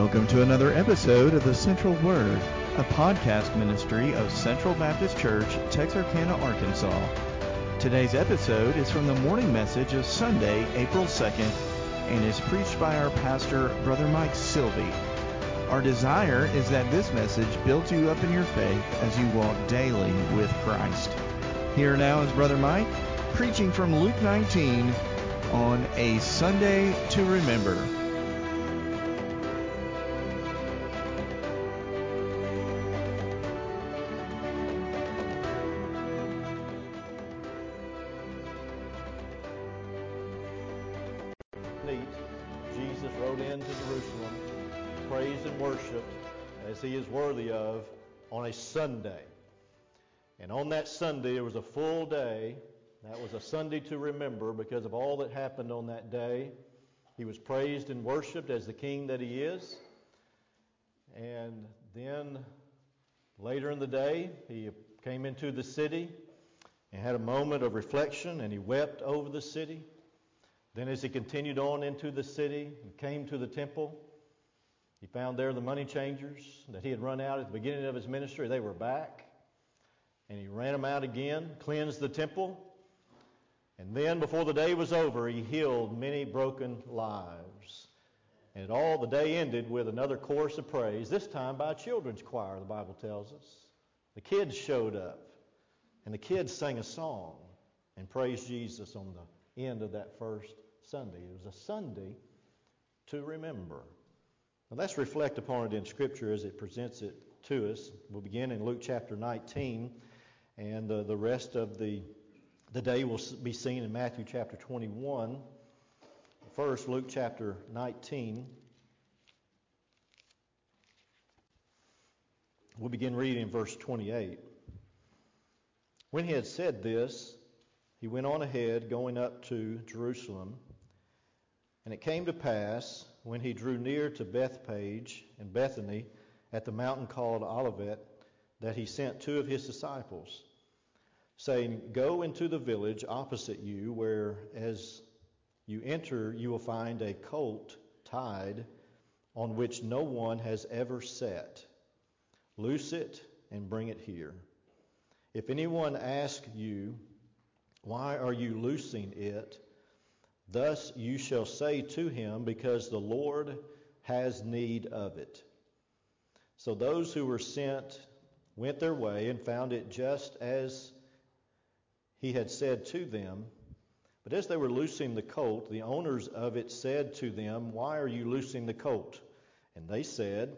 Welcome to another episode of the Central Word, a podcast ministry of Central Baptist Church, Texarkana, Arkansas. Today's episode is from the morning message of Sunday, April 2nd, and is preached by our pastor, Brother Mike Sylvie. Our desire is that this message builds you up in your faith as you walk daily with Christ. Here now is Brother Mike preaching from Luke 19 on a Sunday to remember. Jesus rode into Jerusalem, praised and worshiped as he is worthy of on a Sunday. And on that Sunday, it was a full day. That was a Sunday to remember because of all that happened on that day. He was praised and worshiped as the king that he is. And then later in the day, he came into the city and had a moment of reflection and he wept over the city. Then, as he continued on into the city and came to the temple, he found there the money changers that he had run out at the beginning of his ministry. They were back. And he ran them out again, cleansed the temple. And then, before the day was over, he healed many broken lives. And all the day ended with another chorus of praise, this time by a children's choir, the Bible tells us. The kids showed up, and the kids sang a song and praised Jesus on the end of that first Sunday. It was a Sunday to remember. Now let's reflect upon it in Scripture as it presents it to us. We'll begin in Luke chapter 19, and uh, the rest of the, the day will be seen in Matthew chapter 21. First, Luke chapter 19. We'll begin reading in verse 28. When he had said this, he went on ahead, going up to Jerusalem. And it came to pass, when he drew near to Bethphage and Bethany at the mountain called Olivet, that he sent two of his disciples, saying, Go into the village opposite you, where as you enter you will find a colt tied on which no one has ever sat. Loose it and bring it here. If anyone asks you, why are you loosing it? Thus you shall say to him, Because the Lord has need of it. So those who were sent went their way and found it just as he had said to them. But as they were loosing the colt, the owners of it said to them, Why are you loosing the colt? And they said,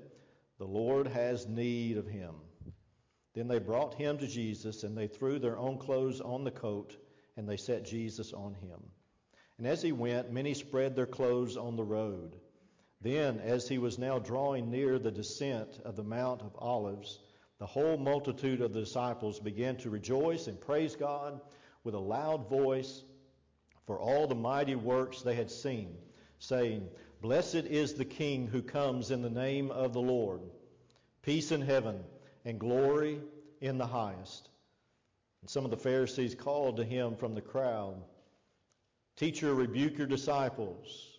The Lord has need of him. Then they brought him to Jesus, and they threw their own clothes on the coat and they set Jesus on him. And as he went, many spread their clothes on the road. Then, as he was now drawing near the descent of the Mount of Olives, the whole multitude of the disciples began to rejoice and praise God with a loud voice for all the mighty works they had seen, saying, Blessed is the King who comes in the name of the Lord. Peace in heaven and glory in the highest. And some of the Pharisees called to him from the crowd, Teacher, rebuke your disciples.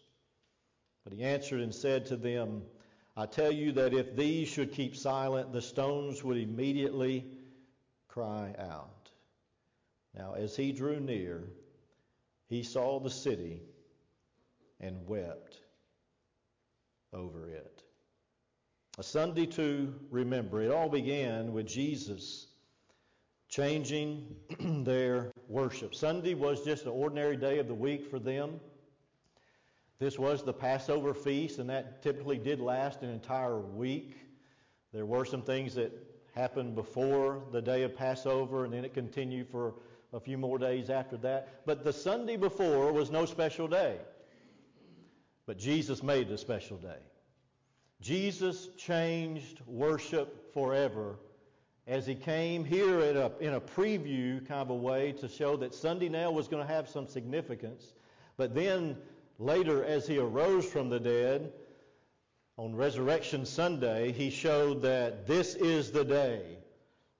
But he answered and said to them, I tell you that if these should keep silent, the stones would immediately cry out. Now, as he drew near, he saw the city and wept over it. A Sunday to remember. It all began with Jesus changing their worship. Sunday was just an ordinary day of the week for them. This was the Passover feast, and that typically did last an entire week. There were some things that happened before the day of Passover, and then it continued for a few more days after that. But the Sunday before was no special day. But Jesus made it a special day. Jesus changed worship forever as he came here a, in a preview kind of a way to show that Sunday now was going to have some significance. But then later, as he arose from the dead on Resurrection Sunday, he showed that this is the day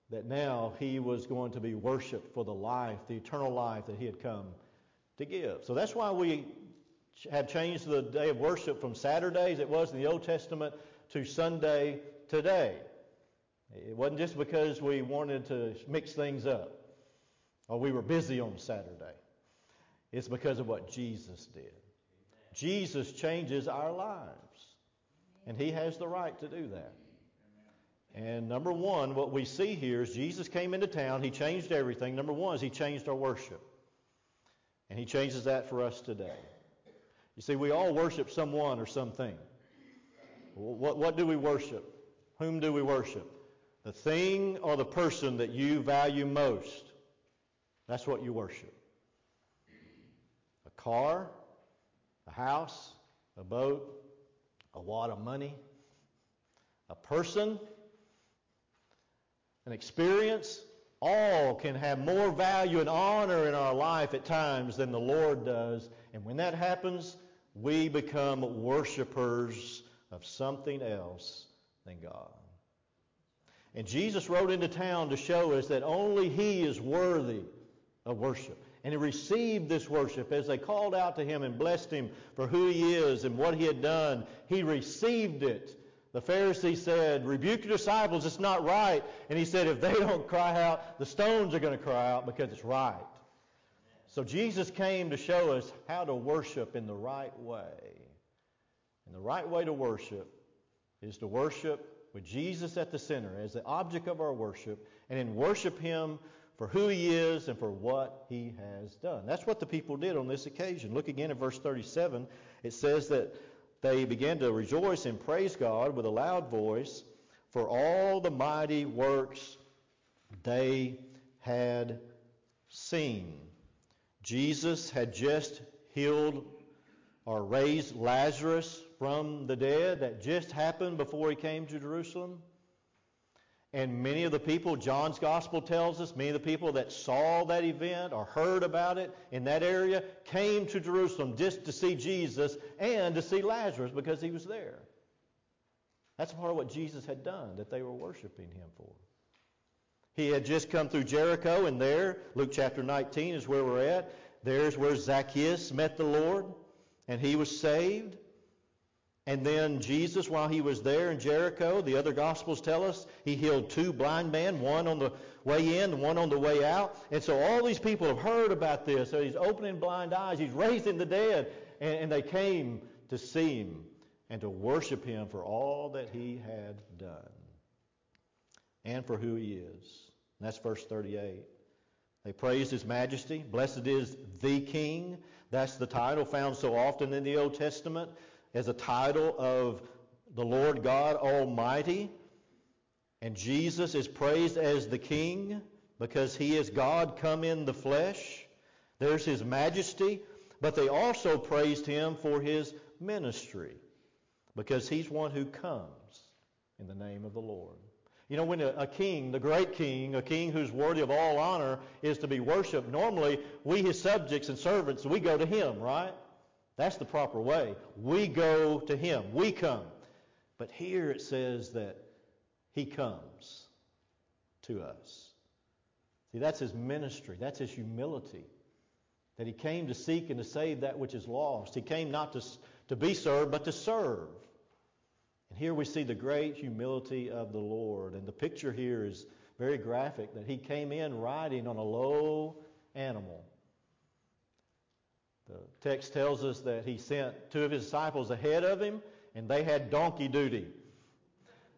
that now he was going to be worshiped for the life, the eternal life that he had come to give. So that's why we have changed the day of worship from Saturdays, it was in the Old Testament, to Sunday today. It wasn't just because we wanted to mix things up or we were busy on Saturday. It's because of what Jesus did. Jesus changes our lives, and He has the right to do that. And number one, what we see here is Jesus came into town, He changed everything. Number one is He changed our worship. And He changes that for us today. You see, we all worship someone or something. What, what do we worship? Whom do we worship? The thing or the person that you value most. That's what you worship. A car, a house, a boat, a wad of money, a person, an experience, all can have more value and honor in our life at times than the Lord does. And when that happens, we become worshipers of something else than God. And Jesus rode into town to show us that only He is worthy of worship. And he received this worship as they called out to him and blessed him for who he is and what he had done. He received it. The Pharisee said, Rebuke your disciples, it's not right. And he said, If they don't cry out, the stones are going to cry out because it's right. So Jesus came to show us how to worship in the right way. And the right way to worship is to worship with Jesus at the center as the object of our worship and then worship him for who he is and for what he has done. That's what the people did on this occasion. Look again at verse 37. It says that they began to rejoice and praise God with a loud voice for all the mighty works they had seen. Jesus had just healed or raised Lazarus from the dead. That just happened before he came to Jerusalem. And many of the people, John's gospel tells us, many of the people that saw that event or heard about it in that area came to Jerusalem just to see Jesus and to see Lazarus because he was there. That's part of what Jesus had done that they were worshiping him for. He had just come through Jericho, and there, Luke chapter 19 is where we're at. There's where Zacchaeus met the Lord, and he was saved. And then Jesus, while he was there in Jericho, the other Gospels tell us he healed two blind men, one on the way in one on the way out. And so all these people have heard about this. So he's opening blind eyes, he's raising the dead. And, and they came to see him and to worship him for all that he had done and for who he is. And that's verse 38. They praised his majesty. Blessed is the King. That's the title found so often in the Old Testament as a title of the Lord God Almighty. And Jesus is praised as the King because he is God come in the flesh. There's his majesty. But they also praised him for his ministry because he's one who comes in the name of the Lord. You know, when a, a, king, the great king, a king who's worthy of all honor, is to be worshiped, normally we, his subjects and servants, we go to him, right? That's the proper way. We go to him. We come. But here it says that he comes to us. See, that's his ministry. That's his humility. That he came to seek and to save that which is lost. He came not to, to be served, but to serve. And here we see the great humility of the Lord. And the picture here is very graphic that he came in riding on a low animal. The text tells us that he sent two of his disciples ahead of him, and they had donkey duty.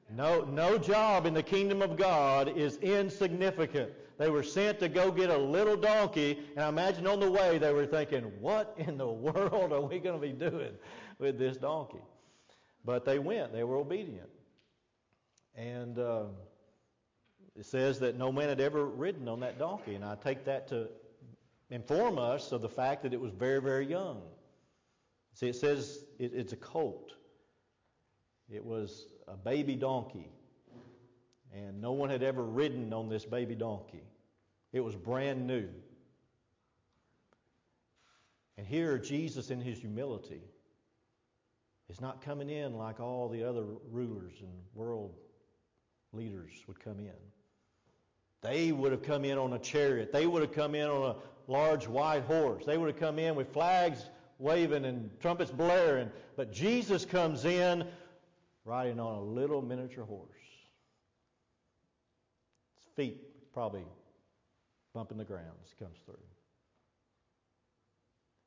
No, no job in the kingdom of God is insignificant. They were sent to go get a little donkey, and I imagine on the way they were thinking, what in the world are we going to be doing with this donkey? But they went, they were obedient. And uh, it says that no man had ever ridden on that donkey, and I take that to inform us of the fact that it was very, very young. See, it says it, it's a colt. It was a baby donkey. And no one had ever ridden on this baby donkey. It was brand new. And here, Jesus, in his humility, is not coming in like all the other rulers and world leaders would come in. They would have come in on a chariot. They would have come in on a large white horse. They would have come in with flags waving and trumpets blaring. But Jesus comes in riding on a little miniature horse. His feet probably bumping the ground as he comes through.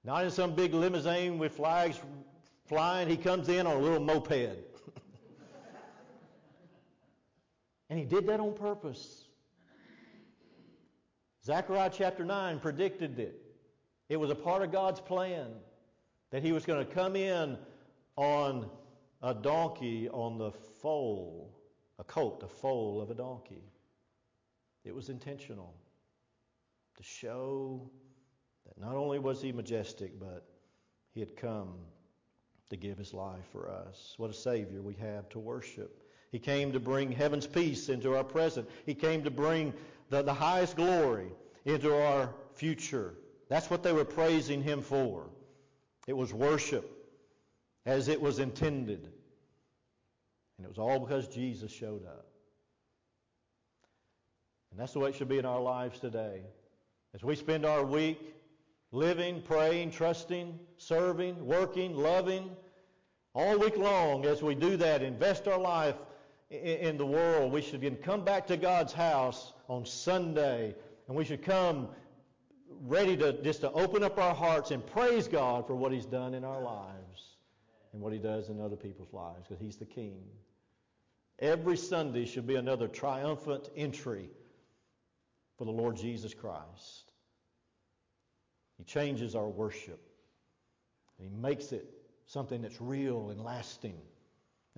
Not in some big limousine with flags flying. He comes in on a little moped. and he did that on purpose. Zechariah chapter 9 predicted it. It was a part of God's plan that he was going to come in on a donkey on the foal, a colt, a foal of a donkey. It was intentional to show that not only was he majestic, but he had come to give his life for us. What a Savior we have to worship. He came to bring heaven's peace into our present. He came to bring the, the highest glory into our future. That's what they were praising him for. It was worship as it was intended. And it was all because Jesus showed up. And that's the way it should be in our lives today. As we spend our week living, praying, trusting, serving, working, loving, all week long, as we do that, invest our life in the world, we should come back to God's house on Sunday, and we should come ready to just to open up our hearts and praise God for what He's done in our lives and what He does in other people's lives, because He's the King. Every Sunday should be another triumphant entry for the Lord Jesus Christ. He changes our worship. He makes it something that's real and lasting.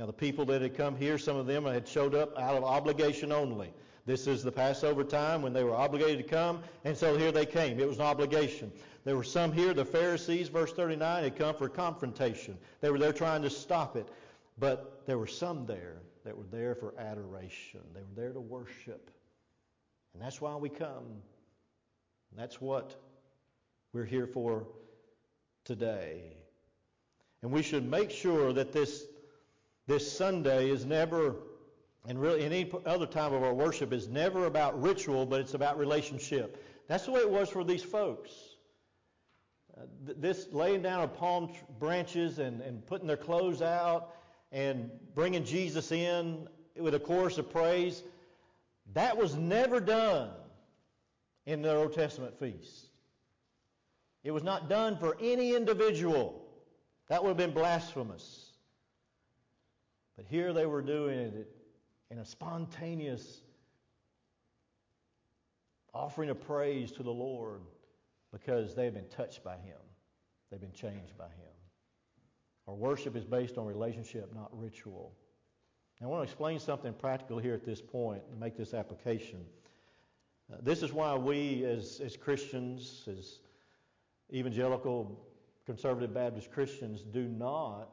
Now, the people that had come here, some of them had showed up out of obligation only. This is the Passover time when they were obligated to come, and so here they came. It was an obligation. There were some here, the Pharisees, verse 39, had come for confrontation. They were there trying to stop it. But there were some there that were there for adoration. They were there to worship. And that's why we come. And that's what we're here for today. And we should make sure that this, this Sunday is never, and really any other time of our worship, is never about ritual, but it's about relationship. That's the way it was for these folks. Uh, this laying down of palm branches and, and putting their clothes out and bringing Jesus in with a chorus of praise, that was never done in the Old Testament feast. It was not done for any individual. That would have been blasphemous. But here they were doing it in a spontaneous offering of praise to the Lord because they've been touched by Him. They've been changed by Him. Our worship is based on relationship, not ritual. Now, I want to explain something practical here at this point and make this application. Uh, this is why we, as, as Christians, as evangelical conservative Baptist Christians, do not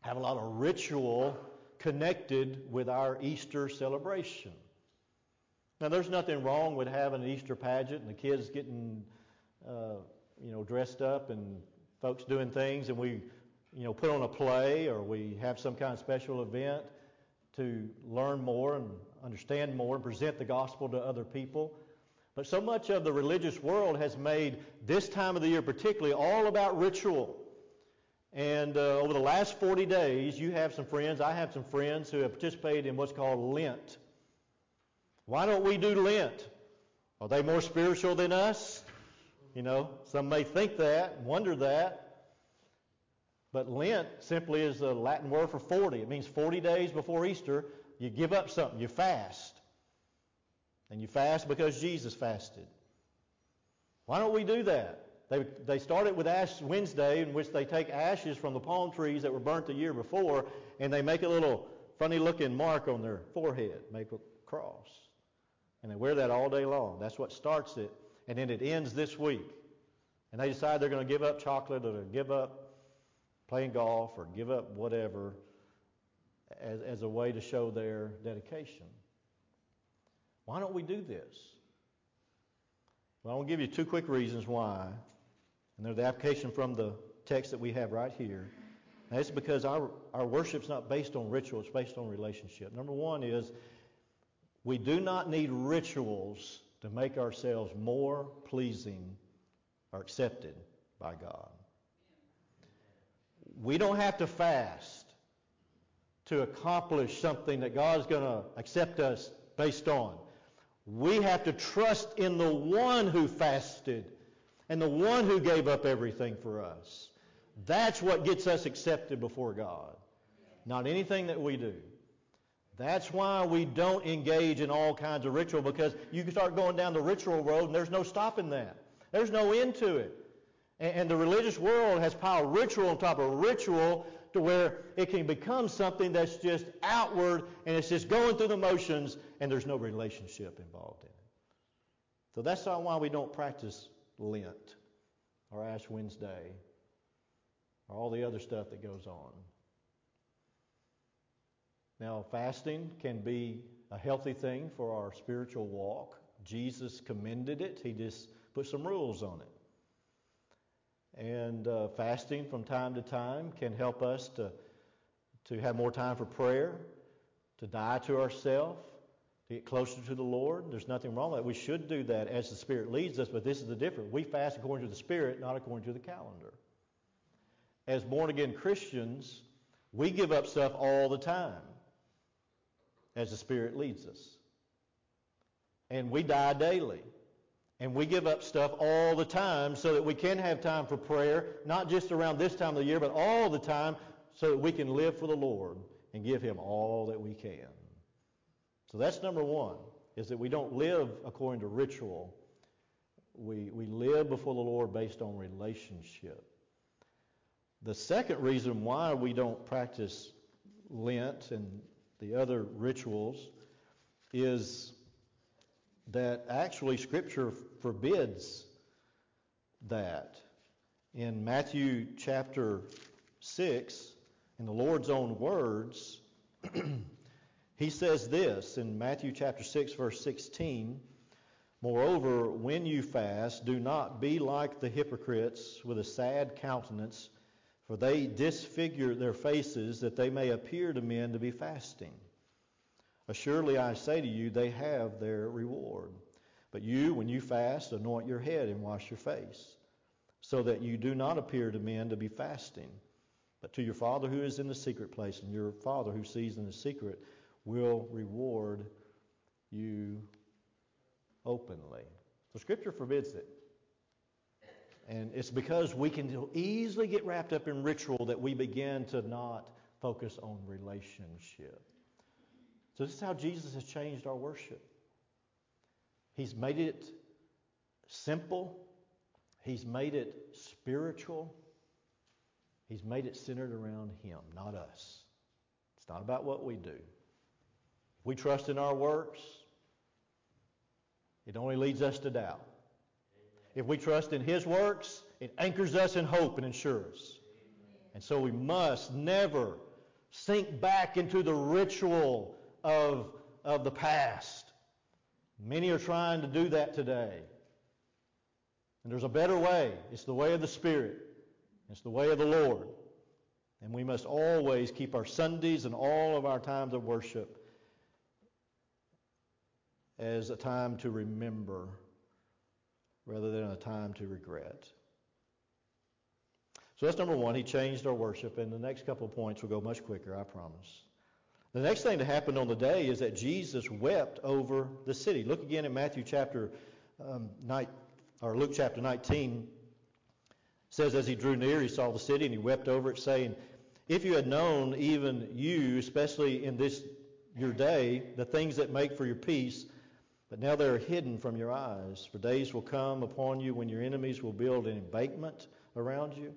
have a lot of ritual connected with our Easter celebration. Now, there's nothing wrong with having an Easter pageant and the kids getting, uh, you know, dressed up and folks doing things, and we you know, put on a play or we have some kind of special event to learn more and understand more and present the gospel to other people. But so much of the religious world has made this time of the year, particularly, all about ritual. And uh, over the last 40 days, you have some friends, I have some friends who have participated in what's called Lent. Why don't we do Lent? Are they more spiritual than us? You know, some may think that, wonder that. But Lent simply is a Latin word for 40. It means 40 days before Easter, you give up something, you fast. And you fast because Jesus fasted. Why don't we do that? They, they started with Ash Wednesday, in which they take ashes from the palm trees that were burnt the year before, and they make a little funny looking mark on their forehead, make a cross. And they wear that all day long. That's what starts it. And then it ends this week. And they decide they're going to give up chocolate or give up playing golf or give up whatever as, as a way to show their dedication. Why don't we do this? Well, I'll give you two quick reasons why. And they're the application from the text that we have right here. And it's because our, our worship's not based on ritual, it's based on relationship. Number one is we do not need rituals to make ourselves more pleasing or accepted by God. we don't have to fast to accomplish something that God's going to accept us based on. We have to trust in the one who fasted and the one who gave up everything for us. That's what gets us accepted before God, not anything that we do. That's why we don't engage in all kinds of ritual because you can start going down the ritual road and there's no stopping that. There's no end to it. And, the religious world has piled ritual on top of ritual to where it can become something that's just outward and it's just going through the motions and there's no relationship involved in it. So that's not why we don't practice Lent or Ash Wednesday or all the other stuff that goes on. Now, fasting can be a healthy thing for our spiritual walk. Jesus commended it, He just put some rules on it. And uh, fasting from time to time can help us to, to have more time for prayer, to die to ourselves, to get closer to the Lord. There's nothing wrong with that. We should do that as the Spirit leads us, but this is the difference. We fast according to the Spirit, not according to the calendar. As born again Christians, we give up stuff all the time as the Spirit leads us. And we die daily. And we give up stuff all the time so that we can have time for prayer, not just around this time of the year, but all the time so that we can live for the Lord and give Him all that we can. So that's number one, is that we don't live according to ritual. We, we live before the Lord based on relationship. The second reason why we don't practice Lent and the other rituals is that actually Scripture forbids that. In Matthew chapter 6, in the Lord's own words, he says this in Matthew chapter 6, verse 16 Moreover, when you fast, do not be like the hypocrites with a sad countenance for they disfigure their faces that they may appear to men to be fasting. Assuredly, I say to you, they have their reward. But you, when you fast, anoint your head and wash your face, so that you do not appear to men to be fasting, but to your Father who is in the secret place, and your Father who sees in the secret will reward you openly. So Scripture forbids it. And it's because we can easily get wrapped up in ritual that we begin to not focus on relationship. So, this is how Jesus has changed our worship. He's made it simple, He's made it spiritual, He's made it centered around Him, not us. It's not about what we do. We trust in our works, it only leads us to doubt. If we trust in His works, it anchors us in hope and ensures. And so we must never sink back into the ritual of, of the past. Many are trying to do that today. And there's a better way. It's the way of the Spirit. It's the way of the Lord. And we must always keep our Sundays and all of our times of worship as a time to remember rather than a time to regret. So that's number one. He changed our worship, and the next couple of points will go much quicker, I promise. The next thing that happened on the day is that Jesus wept over the city. Look again at Matthew chapter um, night, or Luke chapter 19. It says, as he drew near, he saw the city, and he wept over it, saying, "If you had known, even you, especially in this your day, the things that make for your peace, but now they are hidden from your eyes. For days will come upon you when your enemies will build an embankment around you,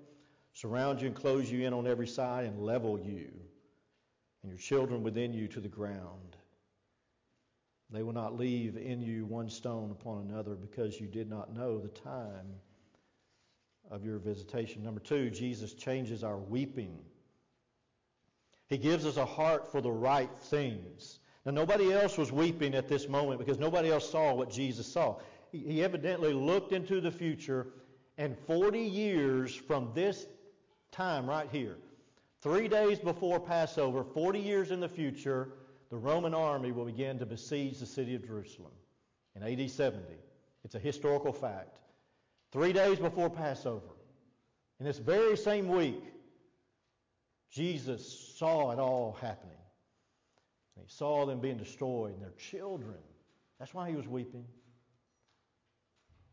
surround you and close you in on every side, and level you and your children within you to the ground. They will not leave in you one stone upon another because you did not know the time of your visitation. Number two, Jesus changes our weeping. He gives us a heart for the right things. Now, nobody else was weeping at this moment because nobody else saw what Jesus saw. He, evidently looked into the future, and 40 years from this time right here, three days before Passover, 40 years in the future, the Roman army will begin to besiege the city of Jerusalem in AD 70. It's a historical fact. Three days before Passover, in this very same week, Jesus saw it all happening. He saw them being destroyed and their children. That's why he was weeping.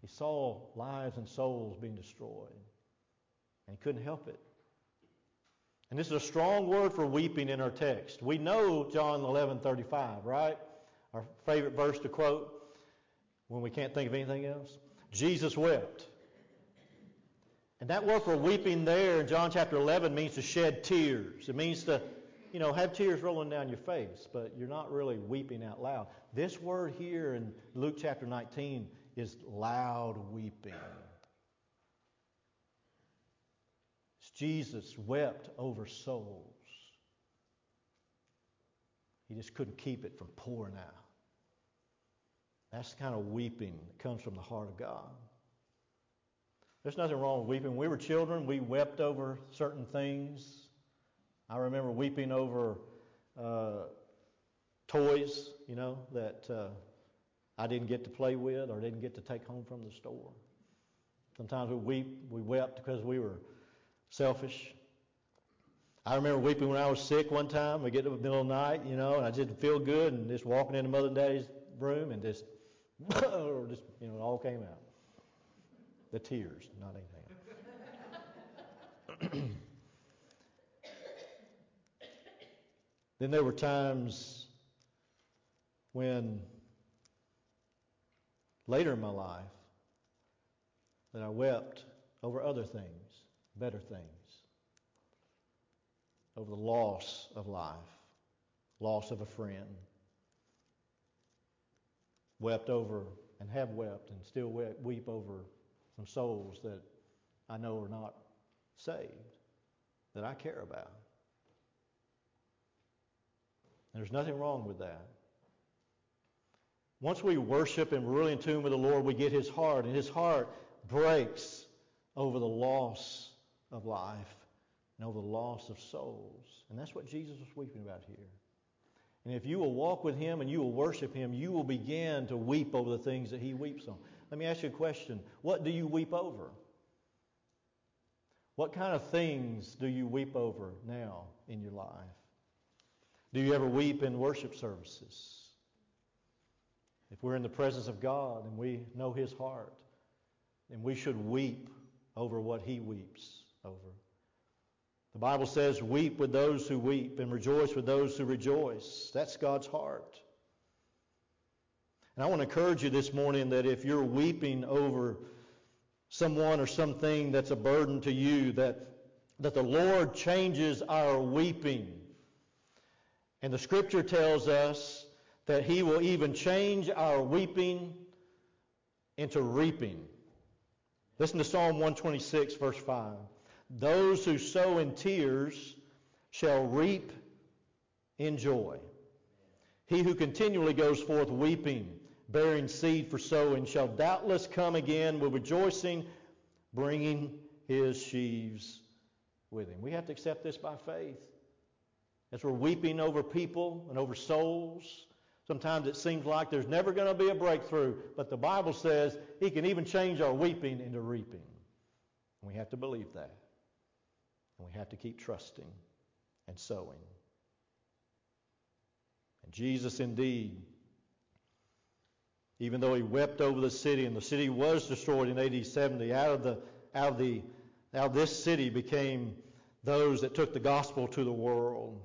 He saw lives and souls being destroyed, and he couldn't help it. And this is a strong word for weeping in our text. We know John 11:35, right? Our favorite verse to quote when we can't think of anything else. Jesus wept. And that word for weeping there in John chapter 11 means to shed tears. It means to, you know, have tears rolling down your face, but you're not really weeping out loud. This word here in Luke chapter 19 is loud weeping. It's Jesus wept over souls. He just couldn't keep it from pouring out. That's the kind of weeping that comes from the heart of God. There's nothing wrong with weeping. We were children, we wept over certain things. I remember weeping over uh, toys, you know, that uh, I didn't get to play with or didn't get to take home from the store. Sometimes we weep, we wept because we were selfish. I remember weeping when I was sick one time. We get to the middle of the night, you know, and I didn't feel good, and just walking into mother and daddy's room and just, just you know, it all came out. The tears, not anything then there were times when later in my life that I wept over other things, better things, over the loss of life, loss of a friend, wept over and have wept and still weep over some souls that I know are not saved, that I care about. There's nothing wrong with that. Once we worship and we're really in tune with the Lord, we get His heart, and His heart breaks over the loss of life and over the loss of souls. And that's what Jesus was weeping about here. And if you will walk with Him and you will worship Him, you will begin to weep over the things that He weeps on. Let me ask you a question. What do you weep over? What kind of things do you weep over now in your life? Do you ever weep in worship services? If we're in the presence of God and we know His heart, then we should weep over what He weeps over. The Bible says, Weep with those who weep and rejoice with those who rejoice. That's God's heart. And I want to encourage you this morning that if you're weeping over someone or something that's a burden to you, that, that the Lord changes our weeping. And the scripture tells us that he will even change our weeping into reaping. Listen to Psalm 126, verse 5. Those who sow in tears shall reap in joy. He who continually goes forth weeping, bearing seed for sowing, shall doubtless come again with rejoicing, bringing his sheaves with him. We have to accept this by faith. As we're weeping over people and over souls, Sometimes it seems like there's never going to be a breakthrough, but the Bible says He can even change our weeping into reaping. And we have to believe that. And we have to keep trusting and sowing. And Jesus, indeed, even though He wept over the city, and the city was destroyed in AD 70, out of, the, out of, the, out of this city became those that took the gospel to the world.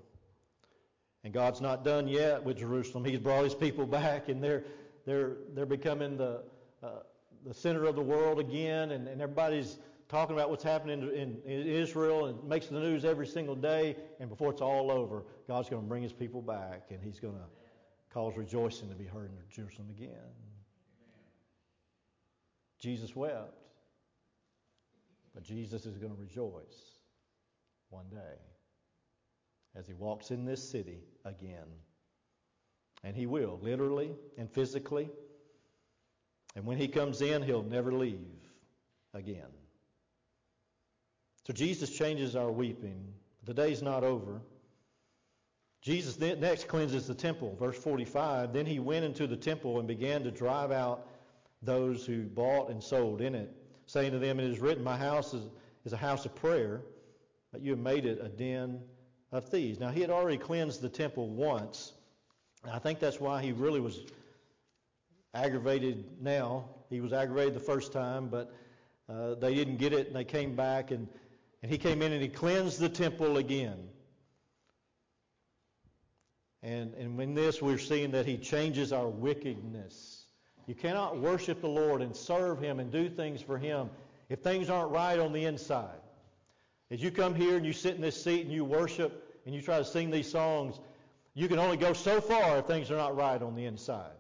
And God's not done yet with Jerusalem. He's brought his people back, and they're, they're, they're becoming the, uh, the center of the world again, and, and everybody's talking about what's happening in, in, Israel and makes the news every single day. And before it's all over, God's going to bring his people back, and he's going to cause rejoicing to be heard in Jerusalem again. Jesus wept, but Jesus is going to rejoice one day as he walks in this city again. And he will, literally and physically. And when he comes in, he'll never leave again. So Jesus changes our weeping. The day's not over. Jesus next cleanses the temple. Verse 45 Then he went into the temple and began to drive out those who bought and sold in it, saying to them, It is written, My house is, is a house of prayer, but you have made it a den of thieves. Now, he had already cleansed the temple once. I think that's why he really was aggravated now. He was aggravated the first time, but uh, they didn't get it, and they came back, and, and he came in and he cleansed the temple again. And, and in this, we're seeing that he changes our wickedness. You cannot worship the Lord and serve him and do things for him if things aren't right on the inside. As you come here and you sit in this seat and you worship and you try to sing these songs, you can only go so far if things are not right on the inside.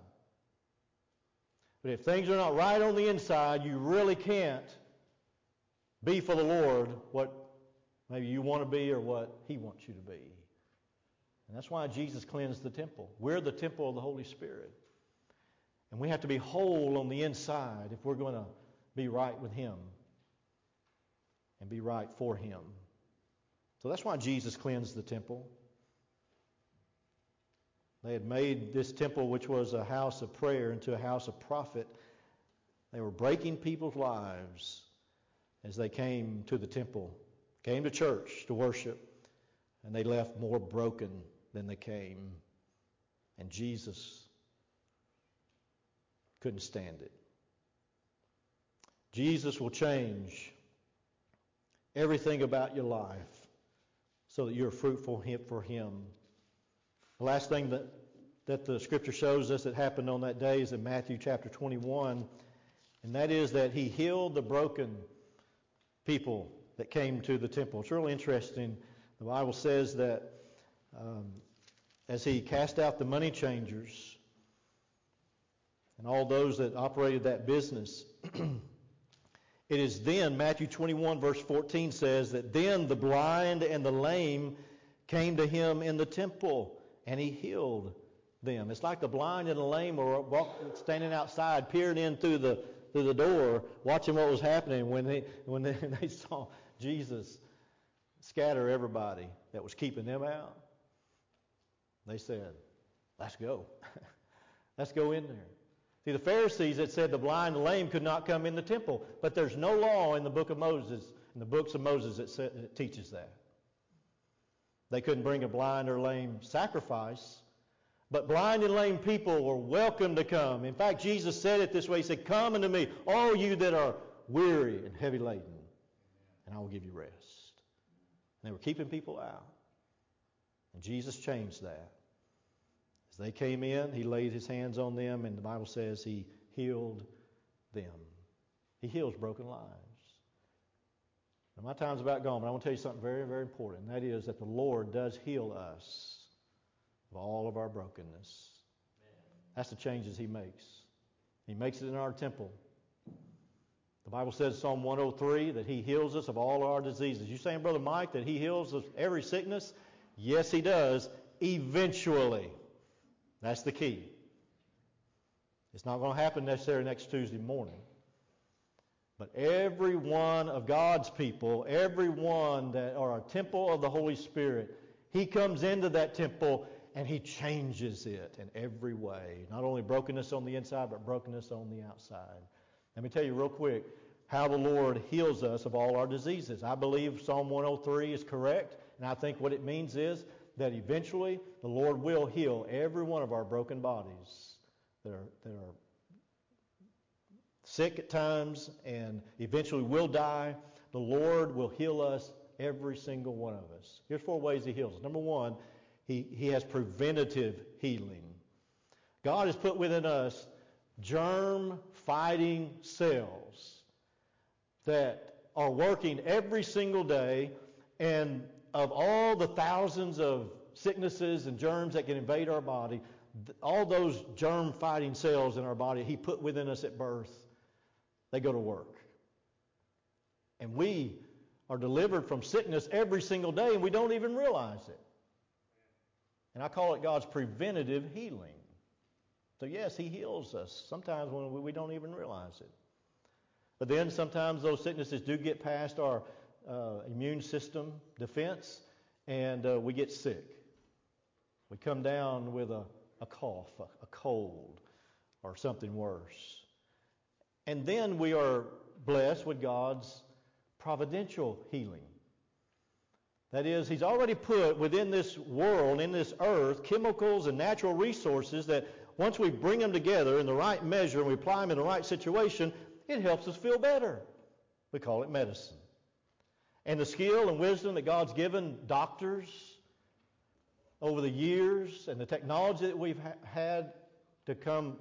But if things are not right on the inside, you really can't be for the Lord what maybe you want to be or what He wants you to be. And that's why Jesus cleansed the temple. We're the temple of the Holy Spirit. And we have to be whole on the inside if we're going to be right with Him and be right for Him. So that's why Jesus cleansed the temple. They had made this temple, which was a house of prayer, into a house of profit. They were breaking people's lives as they came to the temple, came to church to worship, and they left more broken than they came. And Jesus couldn't stand it. Jesus will change everything about your life so that you're fruitful for Him. The last thing that, that the Scripture shows us that happened on that day is in Matthew chapter 21, and that is that He healed the broken people that came to the temple. It's really interesting. The Bible says that um, as He cast out the money changers and all those that operated that business, It is then, Matthew 21, verse 14 says, that then the blind and the lame came to him in the temple, and he healed them. It's like the blind and the lame were standing outside, peering in through the, through the door, watching what was happening when they, when they, they saw Jesus scatter everybody that was keeping them out. They said, Let's go. Let's go in there. See, the Pharisees had said the blind and lame could not come in the temple, but there's no law in the book of Moses, in the books of Moses that, that teaches that. They couldn't bring a blind or lame sacrifice, but blind and lame people were welcome to come. In fact, Jesus said it this way He said, Come unto me, all you that are weary and heavy laden, and I will give you rest. And they were keeping people out. And Jesus changed that. As they came in, he laid his hands on them, and the Bible says he healed them. He heals broken lives. Now, my time's about gone, but I want to tell you something very, very important. And that is that the Lord does heal us of all of our brokenness. That's the changes he makes. He makes it in our temple. The Bible says, Psalm 103, that he heals us of all our diseases. You saying, Brother Mike, that he heals us every sickness? Yes, he does, eventually. That's the key. It's not going to happen necessarily next Tuesday morning. But every one of God's people, every one that are a temple of the Holy Spirit, he comes into that temple and he changes it in every way. Not only brokenness on the inside, but brokenness on the outside. Let me tell you real quick how the Lord heals us of all our diseases. I believe Psalm 103 is correct, and I think what it means is that eventually the Lord will heal every one of our broken bodies that are, that are sick at times and eventually will die. The Lord will heal us, every single one of us. Here's four ways He heals. Number one, He, he has preventative healing. God has put within us germ fighting cells that are working every single day and of all the thousands of sicknesses and germs that can invade our body, all those germ fighting cells in our body he put within us at birth, they go to work. And we are delivered from sickness every single day and we don't even realize it. And I call it God's preventative healing. So, yes, He heals us sometimes when we don't even realize it. But then sometimes those sicknesses do get past our uh, immune system defense, and uh, we get sick. We come down with a, a cough, a, a cold, or something worse. And then we are blessed with God's providential healing. That is, He's already put within this world, in this earth, chemicals and natural resources that once we bring them together in the right measure and we apply them in the right situation, it helps us feel better. We call it medicine. And the skill and wisdom that God's given doctors over the years and the technology that we've ha- had to come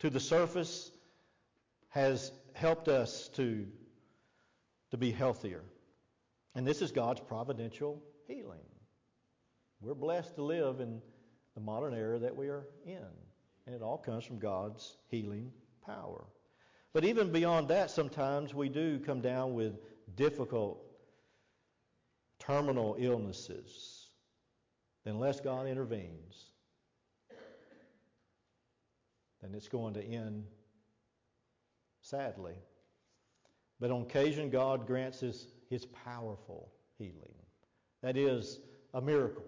to the surface has helped us to, to be healthier. And this is God's providential healing. We're blessed to live in the modern era that we are in. And it all comes from God's healing power. But even beyond that, sometimes we do come down with difficult, terminal illnesses. Unless God intervenes, then it's going to end sadly. But on occasion, God grants his, his powerful healing. That is a miracle.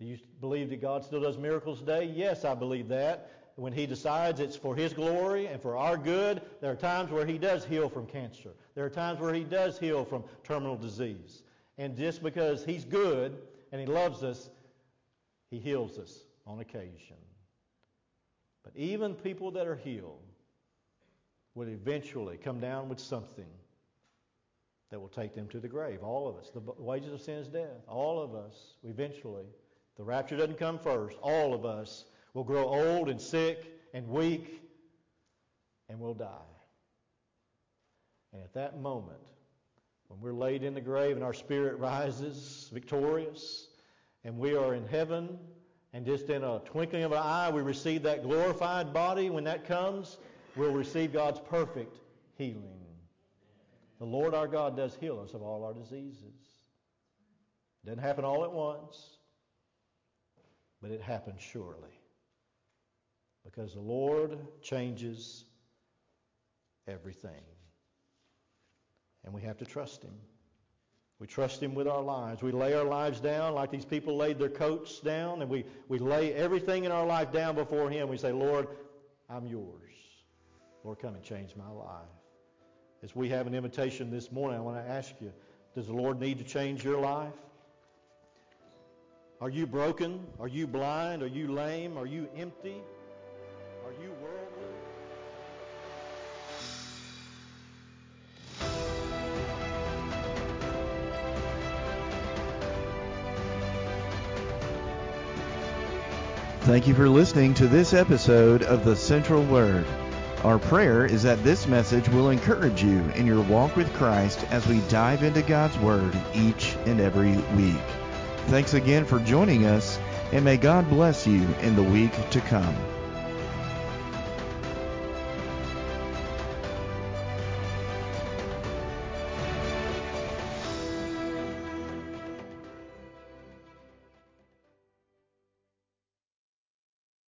Do you believe that God still does miracles today? Yes, I believe that. When He decides it's for His glory and for our good, there are times where He does heal from cancer. There are times where He does heal from terminal disease. And just because He's good and He loves us, He heals us on occasion. But even people that are healed will eventually come down with something that will take them to the grave. All of us. The wages of sin is death. All of us, eventually, the rapture doesn't come first. All of us will grow old and sick and weak and we'll die. And at that moment, when we're laid in the grave and our spirit rises victorious, and we are in heaven and just in a twinkling of an eye, we receive that glorified body. When that comes, we'll receive God's perfect healing. The Lord our God does heal us of all our diseases. It doesn't happen all at once, but it happens surely. Because the Lord changes everything. And we have to trust Him. We trust Him with our lives. We lay our lives down like these people laid their coats down, and we, we lay everything in our life down before Him. We say, Lord, I'm yours. Lord, come and change my life. As we have an invitation this morning, I want to ask you, does the Lord need to change your life? Are you broken? Are you blind? Are you lame? Are you empty? Thank you for listening to this episode of the Central Word. Our prayer is that this message will encourage you in your walk with Christ as we dive into God's Word each and every week. Thanks again for joining us, and may God bless you in the week to come.